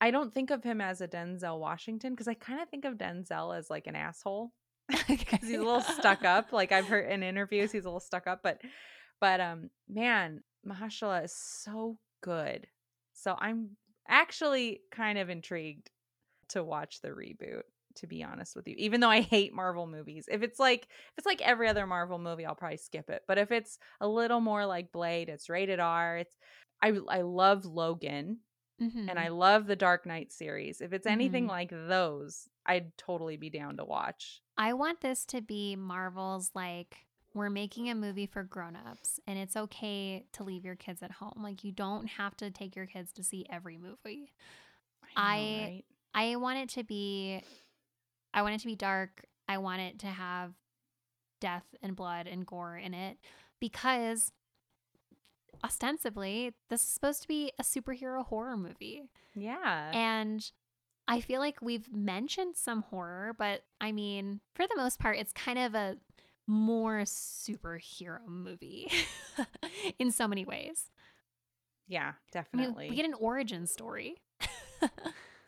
I don't think of him as a Denzel Washington because I kind of think of Denzel as like an asshole because he's a little stuck up. Like I've heard in interviews, he's a little stuck up. But, but um, man, Mahershala is so good. So I'm actually kind of intrigued to watch the reboot. To be honest with you, even though I hate Marvel movies, if it's like if it's like every other Marvel movie, I'll probably skip it. But if it's a little more like Blade, it's rated R. It's I I love Logan Mhm. and I love the Dark Knight series. If it's anything Mhm. like those, I'd totally be down to watch. I want this to be Marvel's like we're making a movie for grown-ups and it's okay to leave your kids at home. Like you don't have to take your kids to see every movie. I- know, right? I want it to be I want it to be dark. I want it to have death and blood and gore in it because ostensibly this is supposed to be a superhero horror movie. yeah, And I feel like we've mentioned some horror, but I mean, for the most part, it's kind of a more superhero movie in so many ways. yeah, I mean, definitely. we get an origin story.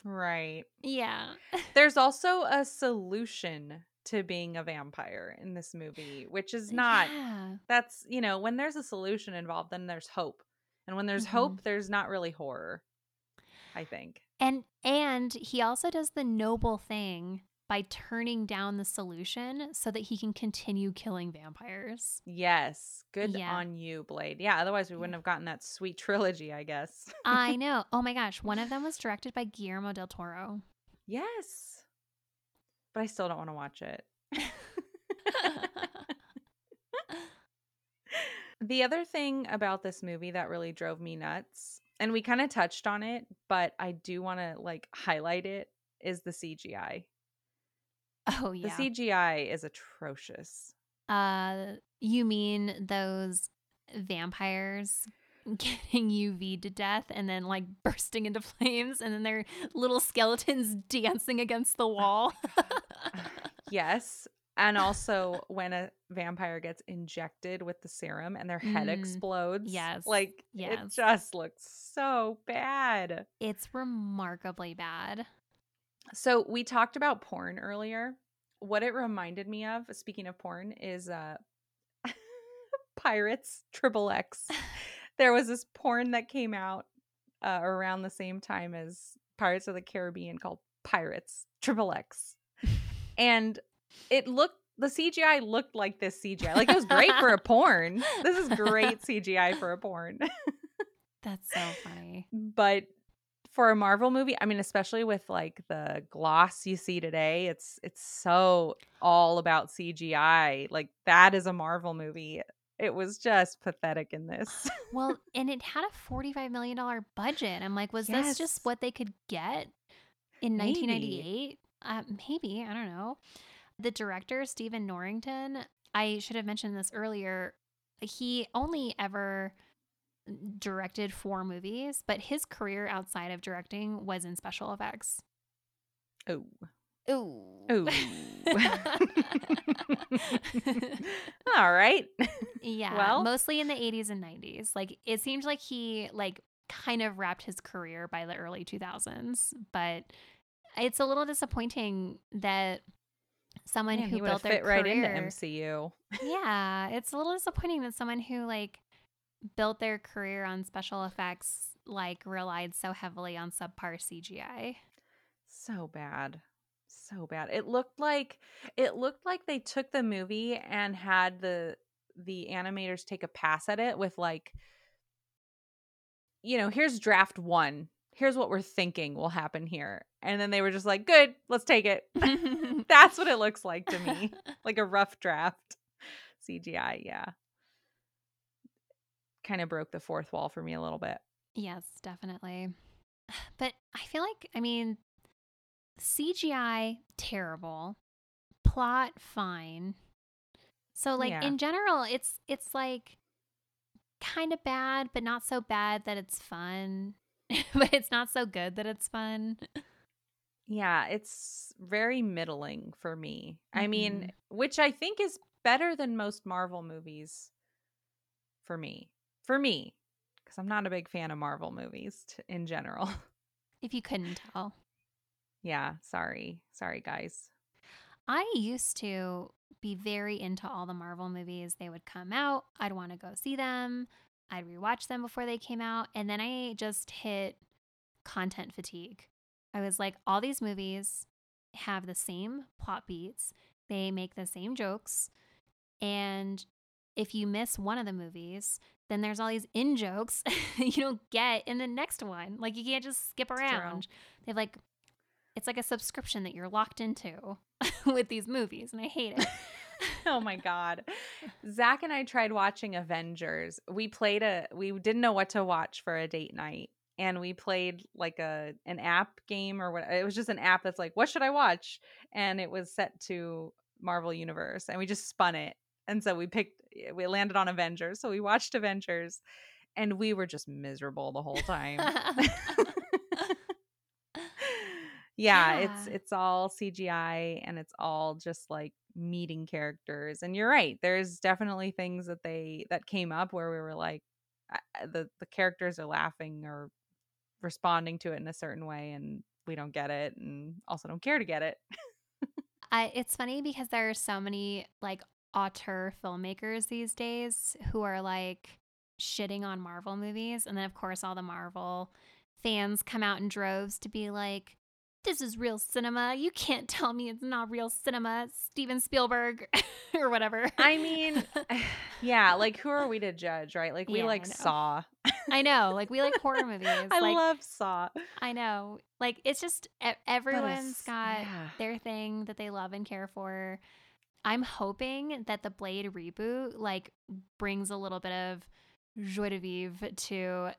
right. yeah. There's also a solution to being a vampire in this movie, which is not Yeah. that's, you know, when there's a solution involved, then there's hope. And when there's Mhm. hope, there's not really horror, I think. And and he also does the noble thing by turning down the solution so that he can continue killing vampires. Yes. Good Yeah. on you, Blade. Yeah, otherwise we wouldn't have gotten that sweet trilogy, I guess. I know. Oh my gosh, one of them was directed by Guillermo del Toro. yes. But I still don't want to watch it. The other thing about this movie that really drove me nuts, and we kind of touched on it, but I do want to like highlight it, is the CGI. Oh yeah. The. CGI is atrocious. Uh, you mean those vampires getting UV to death and then like bursting into flames and then their little skeletons dancing against the wall? yes. And also when a vampire gets injected with the serum and their head Mm, explodes. yes, Like it just looks so bad. it's remarkably bad. So we talked about porn earlier. What it reminded me of, speaking of porn, is uh Pirates Triple X. There was this porn that came out uh, around the same time as Pirates of the Caribbean called Pirates Triple X. And it looked the CGI looked like this CGI. Like it was great for a porn. This is great CGI for a porn. That's so funny. but for a Marvel movie, I mean, especially with like the gloss you see today, it's it's so all about CGI. Like that is a Marvel movie. It was just pathetic in this. Well, and it had a $45 million budget. I'm like, was this just what they could get in Maybe. 1998? Uh, maybe. I don't know. The director, Stephen Norrington, I should have mentioned this earlier. He only ever directed four movies, but his career outside of directing was in special effects. Oh. Ooh. Ooh. All right. yeah. Well- mostly in the 80s and 90s. Like it seemed like he like kind of wrapped his career by the early 2000s, but it's a little disappointing that someone Man, who built their fit right into MCU. yeah, it's a little disappointing that someone who like built their career on special effects like relied so heavily on subpar CGI. So bad. So bad. It looked like it looked like they took the movie and had the the animators take a pass at it with like you know, here's draft 1. Here's what we're thinking will happen here. And then they were just like, "Good, let's take it." That's what it looks like to me. like a rough draft CGI, yeah. Kind of broke the fourth wall for me a little bit. yes, definitely. But I feel like I mean CGI terrible, plot fine. So like Yeah. in general, it's it's like kind of bad, but not so bad that it's fun. but it's not so good that it's fun. Yeah, it's very middling for me. I mean, Mhm. which I think is better than most Marvel movies for me. For me, because I'm not a big fan of Marvel movies t- in general. If you couldn't tell. yeah, sorry. Sorry, guys. I used to be very into all the Marvel movies. They would come out, I'd want to go see them, I'd rewatch them before they came out, and then I just hit content fatigue. I was like, all these movies have the same plot beats, they make the same jokes, and if you miss one of the movies, then there's all these in jokes you don't get in the next one. Like you can't just skip around. They've like it's like a subscription that you're locked into with these movies, and I hate it. oh my god zach and i tried watching avengers we played a we didn't know what to watch for a date night and we played like a an app game or what it was just an app that's like what should i watch and it was set to marvel universe and we just spun it and so we picked eh, we landed on avengers so we watched avengers and we were just miserable the whole time yeah, it's Yeah. it's all CGI and it's all just like meeting characters. And you're right. There's definitely things that they that came up where we were like the the characters are laughing or responding to it in a certain way and we don't get it and also don't care to get it. I, it's funny because there are so many like auteur filmmakers these days who are like shitting on Marvel movies. And then, of course, all the Marvel fans come out in droves to be like, this is real cinema. You can't tell me it's not real cinema. Steven Spielberg or whatever. I mean, yeah, like who are we to judge, right? Like we Yeah, like know. Saw. I know. Like, we like horror movies. I like, love Saw. I know. Like it's just everyone's s- got yeah. their thing that they love and care for. I'm hoping that the Blade reboot like brings a little bit of joie de vivre to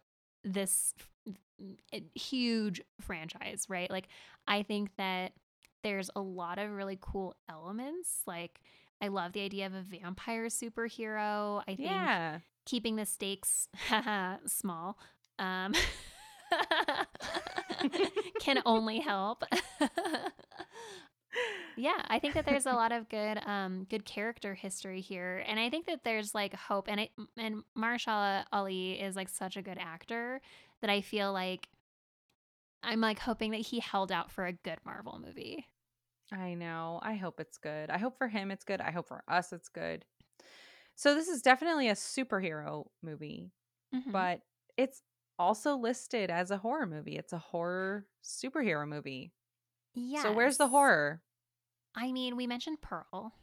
this f- huge franchise, right? Like I think that there's a lot of really cool elements. Like I love the idea of a vampire superhero. I think Yeah. keeping the stakes small um, can only help. Yeah, I think that there's a lot of good um, good character history here, and I think that there's like hope. And it, and Mahershala Ali is like such a good actor that I feel like I'm like hoping that he held out for a good Marvel movie. I know. I hope it's good. I hope for him it's good. I hope for us it's good. So this is definitely a superhero movie, Mhm. but it's also listed as a horror movie. It's a horror superhero movie. Yeah. So where's the horror? I mean, we mentioned Pearl.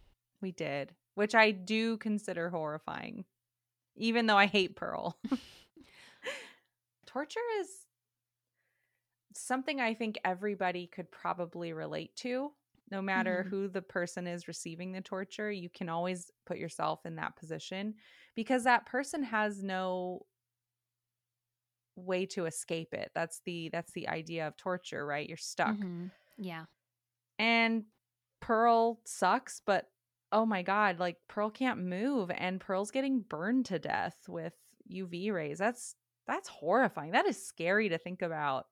We did, which I do consider horrifying, even though I hate Pearl. Torture is something I think everybody could probably relate to. No matter Mhm. who the person is receiving the torture, you can always put yourself in that position because that person has no way to escape it. That's the that's the idea of torture, right? You're stuck. Mhm. Yeah. And Pearl sucks, but oh my god, like Pearl can't move and Pearl's getting burned to death with, UV rays. That's that's horrifying. That is scary to think about,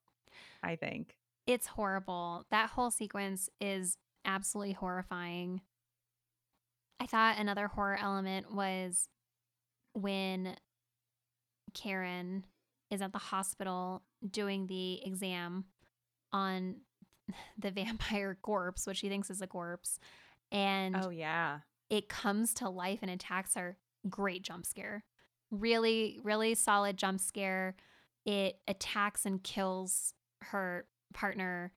I think. It's horrible. That whole sequence is absolutely horrifying. I thought another horror element was when Karen is at the hospital doing the exam on the vampire corpse, which she thinks is a corpse. And Oh yeah. it comes to life and attacks her. Great jump scare. Really, really solid jump scare. It attacks and kills her partner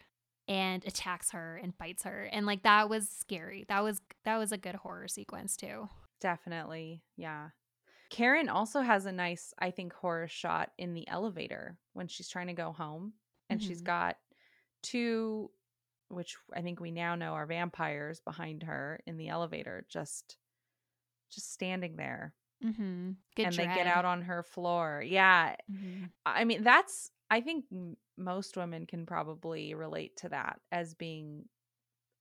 and attacks her and bites her. And like that was scary. That was that was a good horror sequence too. Definitely. Yeah. Karen also has a nice, I think, horror shot in the elevator when she's trying to go home. And she's Mhm. got two, which I think we now know are vampires behind her in the elevator, just just standing there. Mm-hmm. And they get out on her floor. Yeah. Mhm. I mean, that's I think most women can probably relate to that as being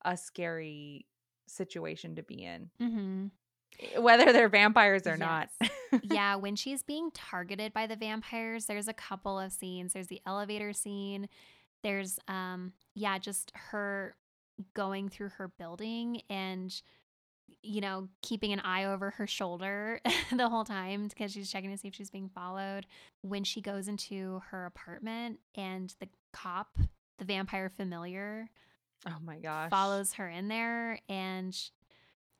a scary situation to be in. Mhm. Whether they're vampires or not. yeah, when she's being targeted by the vampires, there's a couple of scenes. There's the elevator scene. There's um yeah, just her going through her building and you know, keeping an eye over her shoulder the whole time because she's checking to see if she's being followed. When she goes into her apartment and the cop, the vampire familiar, Oh my gosh. follows her in there and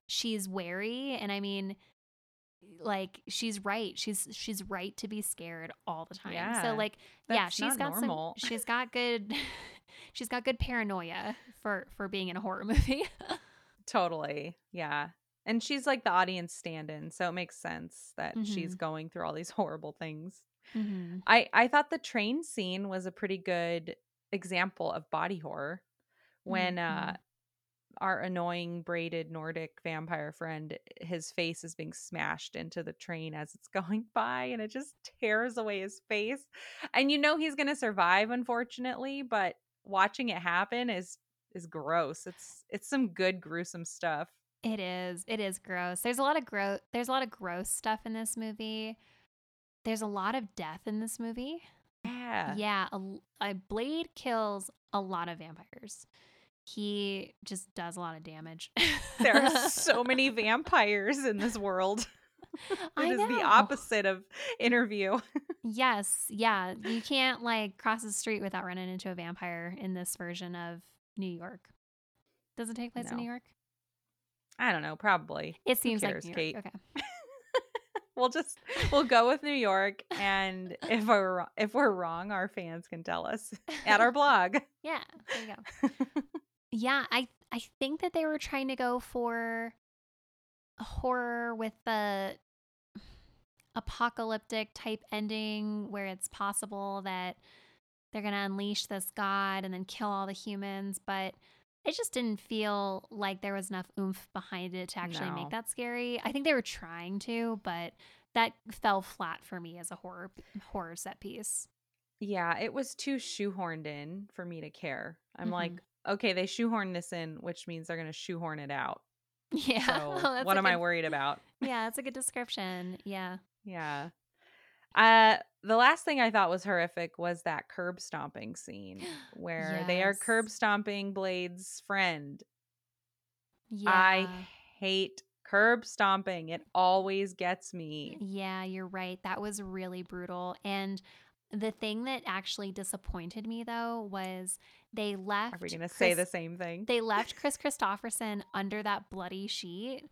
she's wary and i mean like she's right she's she's right to be scared all the time Yeah, so like yeah she's got normal. some she's got good she's got good paranoia for for being in a horror movie Totally. Yeah. And she's like the audience stand in, so it makes sense that she's Mhm. going through all these horrible things. mm-hmm. I I thought the train scene was a pretty good example of body horror when uh Mhm. Our annoying braided Nordic vampire friend his face is being smashed into the train as it's going by and it just tears away his face. And you know he's going to survive unfortunately, but watching it happen is is gross. It's it's some good gruesome stuff. it is it is gross there's a lot of gross there's a lot of gross stuff in this movie there's a lot of death in this movie Yeah. Yeah, A blade kills a lot of vampires. He just does a lot of damage. There are so many vampires in this world. I It is the opposite of interview. Yes, yeah. You can't like cross the street without running into a vampire in this version of New York. Does it take place in New York? I don't know, probably. It seems cares, like New Kate? York. Okay. We'll just we'll go with New York, and if we're if we're wrong, our fans can tell us at our blog. Yeah, there you go. Yeah, I I think that they were trying to go for a horror with the apocalyptic type ending where it's possible that they're going to unleash this god and then kill all the humans, but it just didn't feel like there was enough oomph behind it to actually No. make that scary. I think they were trying to, but that fell flat for me as a horror horror set piece. yeah, it was too shoehorned in for me to care. I'm Mhm. like, okay, they shoehorned this in, which means they're gonna shoehorn it out. Yeah. So that's what am I worried about? Yeah, that's a good description. Yeah. Yeah. Uh the last thing I thought was horrific was that curb stomping scene where they are curb stomping Blade's friend. Yeah. I hate curb stomping. It always gets me. Yeah, you're right. That was really brutal. And the thing that actually disappointed me though was they left Are we going to say the same thing? They left Kris Kristofferson under that bloody sheet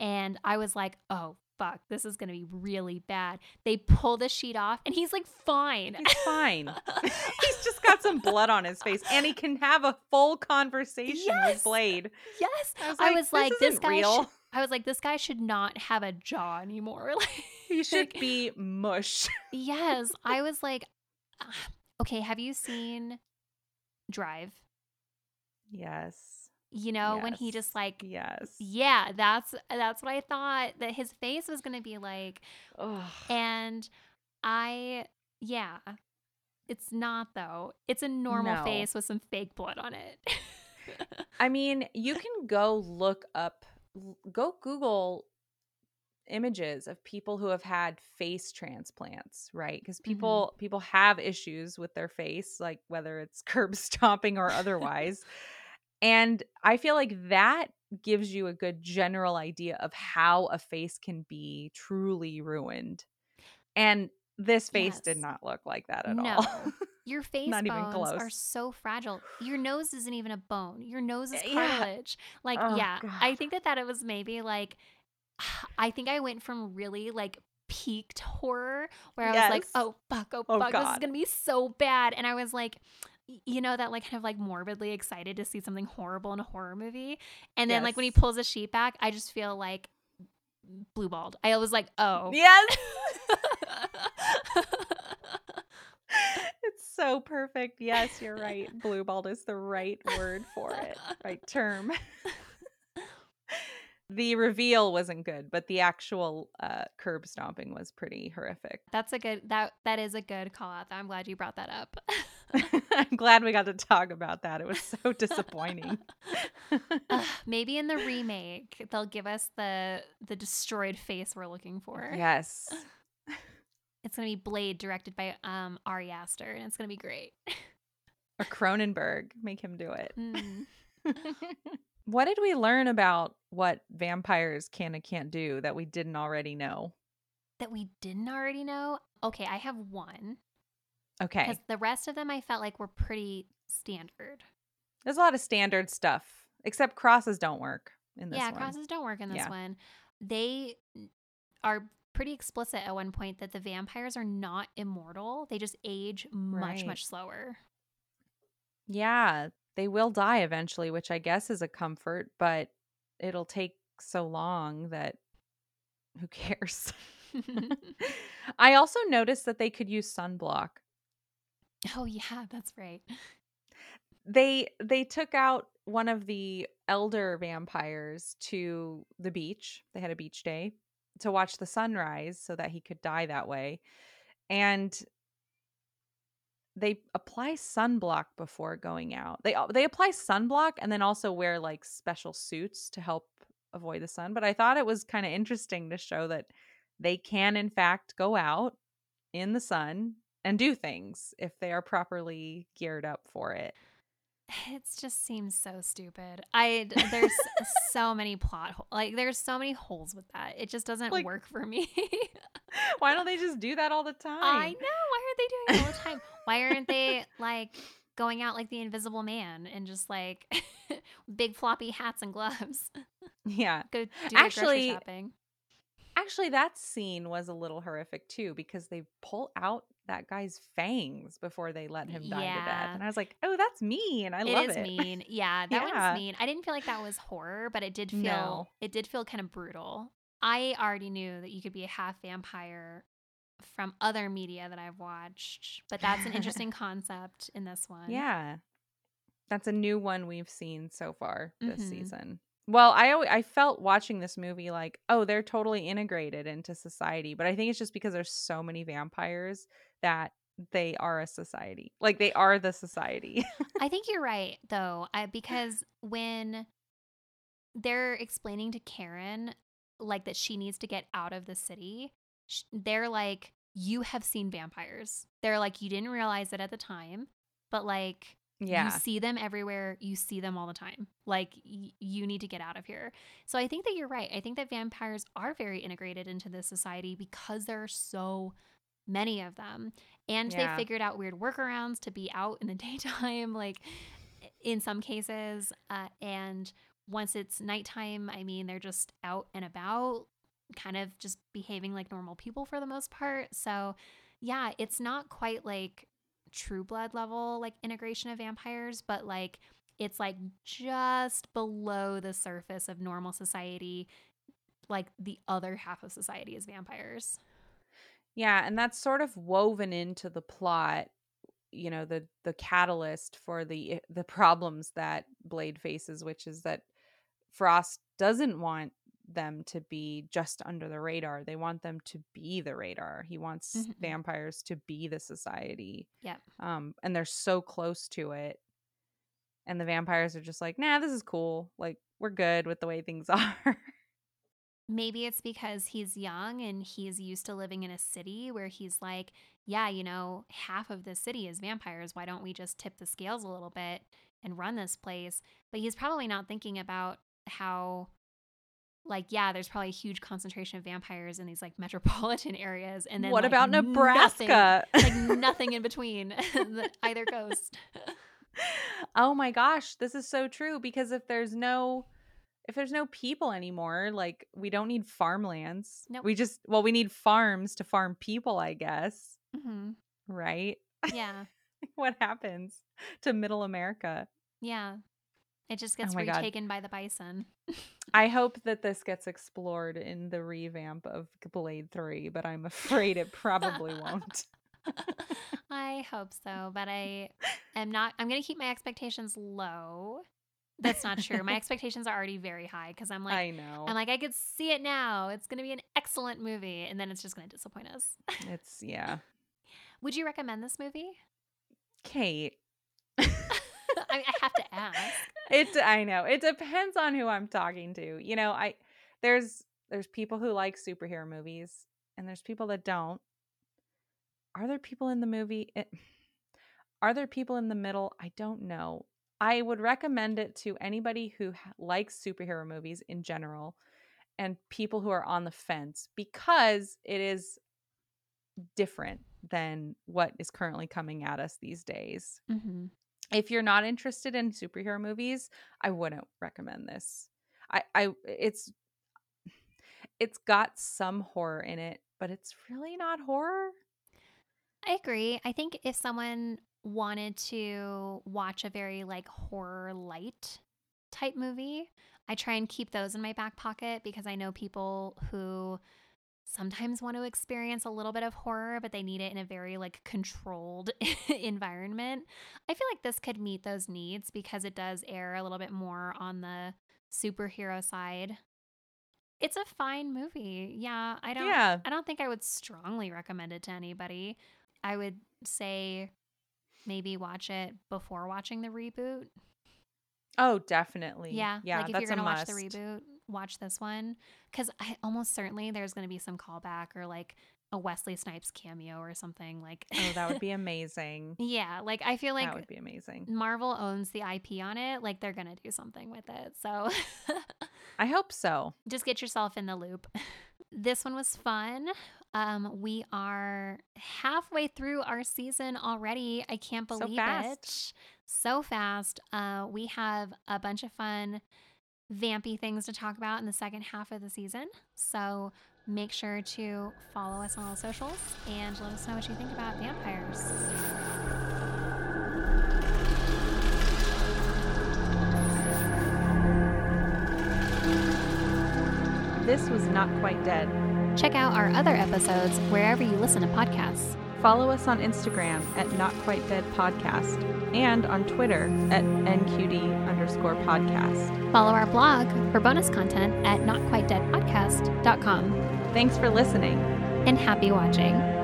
and I was like, "Oh, fuck. This is going to be really bad." They pull the sheet off and he's like fine. He's fine. He's just got some blood on his face and he can have a full conversation Yes. with Blade. yes. I was I like, was like, this guy real. should- I was like, this guy should not have a jaw anymore. Like, He should be mush. yes. I was like, ah, okay, have you seen Drive? Yes. You know, when he just like, Yes. yeah, that's that's what I thought that his face was gonna be like. Ugh. And I, yeah, it's not though. It's a normal No. face with some fake blood on it. I mean, you can go look up, go Google images of people who have had face transplants, right? Because Mm-hmm. people people have issues with their face, like whether it's curb stomping or otherwise. and I feel like that gives you a good general idea of how a face can be truly ruined. And this face did not look like that at No. all. Your face Not even bones are so fragile. Your nose isn't even a bone. Your nose is Yeah. cartilage. Like, Oh, yeah, I think that that it was maybe like, I think I went from really like peaked horror where I was like, oh fuck, oh Oh, fuck, this is gonna be so bad, and I was like. You know that like kind of like morbidly excited to see something horrible in a horror movie, and then like when he pulls the sheet back, I just feel like blue balled. I was like, oh, Yes. it's so perfect. Yes, you're right. Blue balled is the right word for it, right term. the reveal wasn't good, but the actual uh, curb stomping was pretty horrific. That's a good that that is a good call out. I'm glad you brought that up. I'm glad we got to talk about that. It was so disappointing. Ugh, maybe in the remake they'll give us the the destroyed face we're looking for. yes. It's gonna be Blade, directed by um Ari Aster, and it's gonna be great. Or Cronenberg. Make him do it. Mm. what did we learn about what vampires can and can't do that we didn't already know? that we didn't already know. Okay, I have one Okay. because the rest of them I felt like were pretty standard. There's a lot of standard stuff, except crosses don't work in this one. yeah, one. crosses don't work in this Yeah. one. They are pretty explicit at one point that the vampires are not immortal. They just age much Right. much slower. Yeah, they will die eventually, which I guess is a comfort, but it'll take so long that who cares? I also noticed that they could use sunblock. oh yeah, that's right. They they took out one of the elder vampires to the beach. They had a beach day to watch the sunrise so that he could die that way. And they apply sunblock before going out. They they apply sunblock and then also wear like special suits to help avoid the sun. But I thought it was kind of interesting to show that they can in fact go out in the sun and do things if they are properly geared up for it. It just seems so stupid. I there's so many plot like there's so many holes with that. It just doesn't Like- work for me. Why don't they just do that all the time? I know. Why aren't they doing it all the time? Why aren't they like going out like the Invisible Man and just like big floppy hats and gloves? Yeah. Go do Actually, grocery shopping. Actually, that scene was a little horrific too because they pull out that guy's fangs before they let him die to death. And I was like, oh, that's mean. I It love is it. mean. Yeah, that Yeah. one's mean. I didn't feel like that was horror, but it did feel No. it did feel kind of brutal. I already knew that you could be a half vampire from other media that I've watched, but that's an interesting concept in this one. Yeah. That's a new one we've seen so far this Mhm. season. Well, I alwa- I felt watching this movie like, oh, they're totally integrated into society, but I think it's just because there's so many vampires that they are a society. Like they are the society. I think you're right though, I, because when they're explaining to Karen like that she needs to get out of the city, sh- they're like, "You have seen vampires." They're like, "You didn't realize it at the time, but like." Yeah. You see them everywhere. You see them all the time. Like, y- you need to get out of here. So, I think that you're right. I think that vampires are very integrated into this society because there are so many of them. And Yeah. they figured out weird workarounds to be out in the daytime, like in some cases. Uh, and once it's nighttime, I mean, they're just out and about, kind of just behaving like normal people for the most part. So, yeah, it's not quite like true blood level like integration of vampires, but like it's like just below the surface of normal society. Like the other half of society is vampires. Yeah, and that's sort of woven into the plot, you know, the the catalyst for the eh, the problems that Blade faces, which is that Frost doesn't want them to be just under the radar. They want them to be the radar. He wants Mhm. vampires to be the society. Yep. Um and they're so close to it. And the vampires are just like, "Nah, this is cool. Like we're good with the way things are." maybe it's because he's young and he's used to living in a city where he's like, yeah, you know, half of the city is vampires. Why don't we just tip the scales a little bit and run this place? But he's probably not thinking about how like yeah there's probably a huge concentration of vampires in these like metropolitan areas and then what like, about Nebraska? nothing, like nothing in between either coast oh my gosh, this is so true because if there's no if there's no people anymore, like we don't need farmlands. Nope. We just well, we need farms to farm people, I guess. hmm Right? yeah what happens to middle America? yeah it just oh gets Oh my God. retaken by the bison I hope that this gets explored in the revamp of Blade 3, but I'm afraid it probably won't. I hope so, but I am not. I'm going to keep my expectations low. That's not true. My expectations are already very high because I'm like, I know. I'm like, I could see it now. It's going to be an excellent movie, and then it's just going to disappoint us. it's yeah. Would you recommend this movie? Kate. I, I have to ask. It I know. It depends on who I'm talking to. You know, I there's there's people who like superhero movies and there's people that don't. Are there people in the movie? It, are there people in the middle? I don't know. I would recommend it to anybody who likes superhero movies in general and people who are on the fence because it is different than what is currently coming at us these days hmm if you're not interested in superhero movies, I wouldn't recommend this. I, I uh, it's it's got some horror in it, but it's really not horror. I agree. I think if someone wanted to watch a very like horror light type movie, I try and keep those in my back pocket because I know people who sometimes want to experience a little bit of horror, but they need it in a very like controlled environment. I feel like this could meet those needs because it does air a little bit more on the superhero side. It's a fine movie. Yeah, I don't Yeah. I don't think I would strongly recommend it to anybody. I would say maybe watch it before watching the reboot. Oh, definitely. Yeah, Yeah. like if that's you're gonna a watch the must. reboot, watch this one because I almost certainly there's gonna be some callback or like a Wesley Snipes cameo or something like. Oh, that would be amazing. yeah, like I feel like that would be amazing. Marvel owns the IP on it. Like they're gonna do something with it. So I hope so. just get yourself in the loop. This one was fun. Um, we are halfway through our season already. I can't So believe fast. it. So fast. Uh, we have a bunch of fun, vampy things to talk about in the second half of the season. So make sure to follow us on all socials and let us know what you think about vampires. This was not quite dead. Check out our other episodes wherever you listen to podcasts. Follow us on Instagram at Not Quite Dead Podcast and on Twitter at NQD underscore podcast. Follow our blog for bonus content at notquitedeadpodcast.com. Thanks for listening. And happy watching.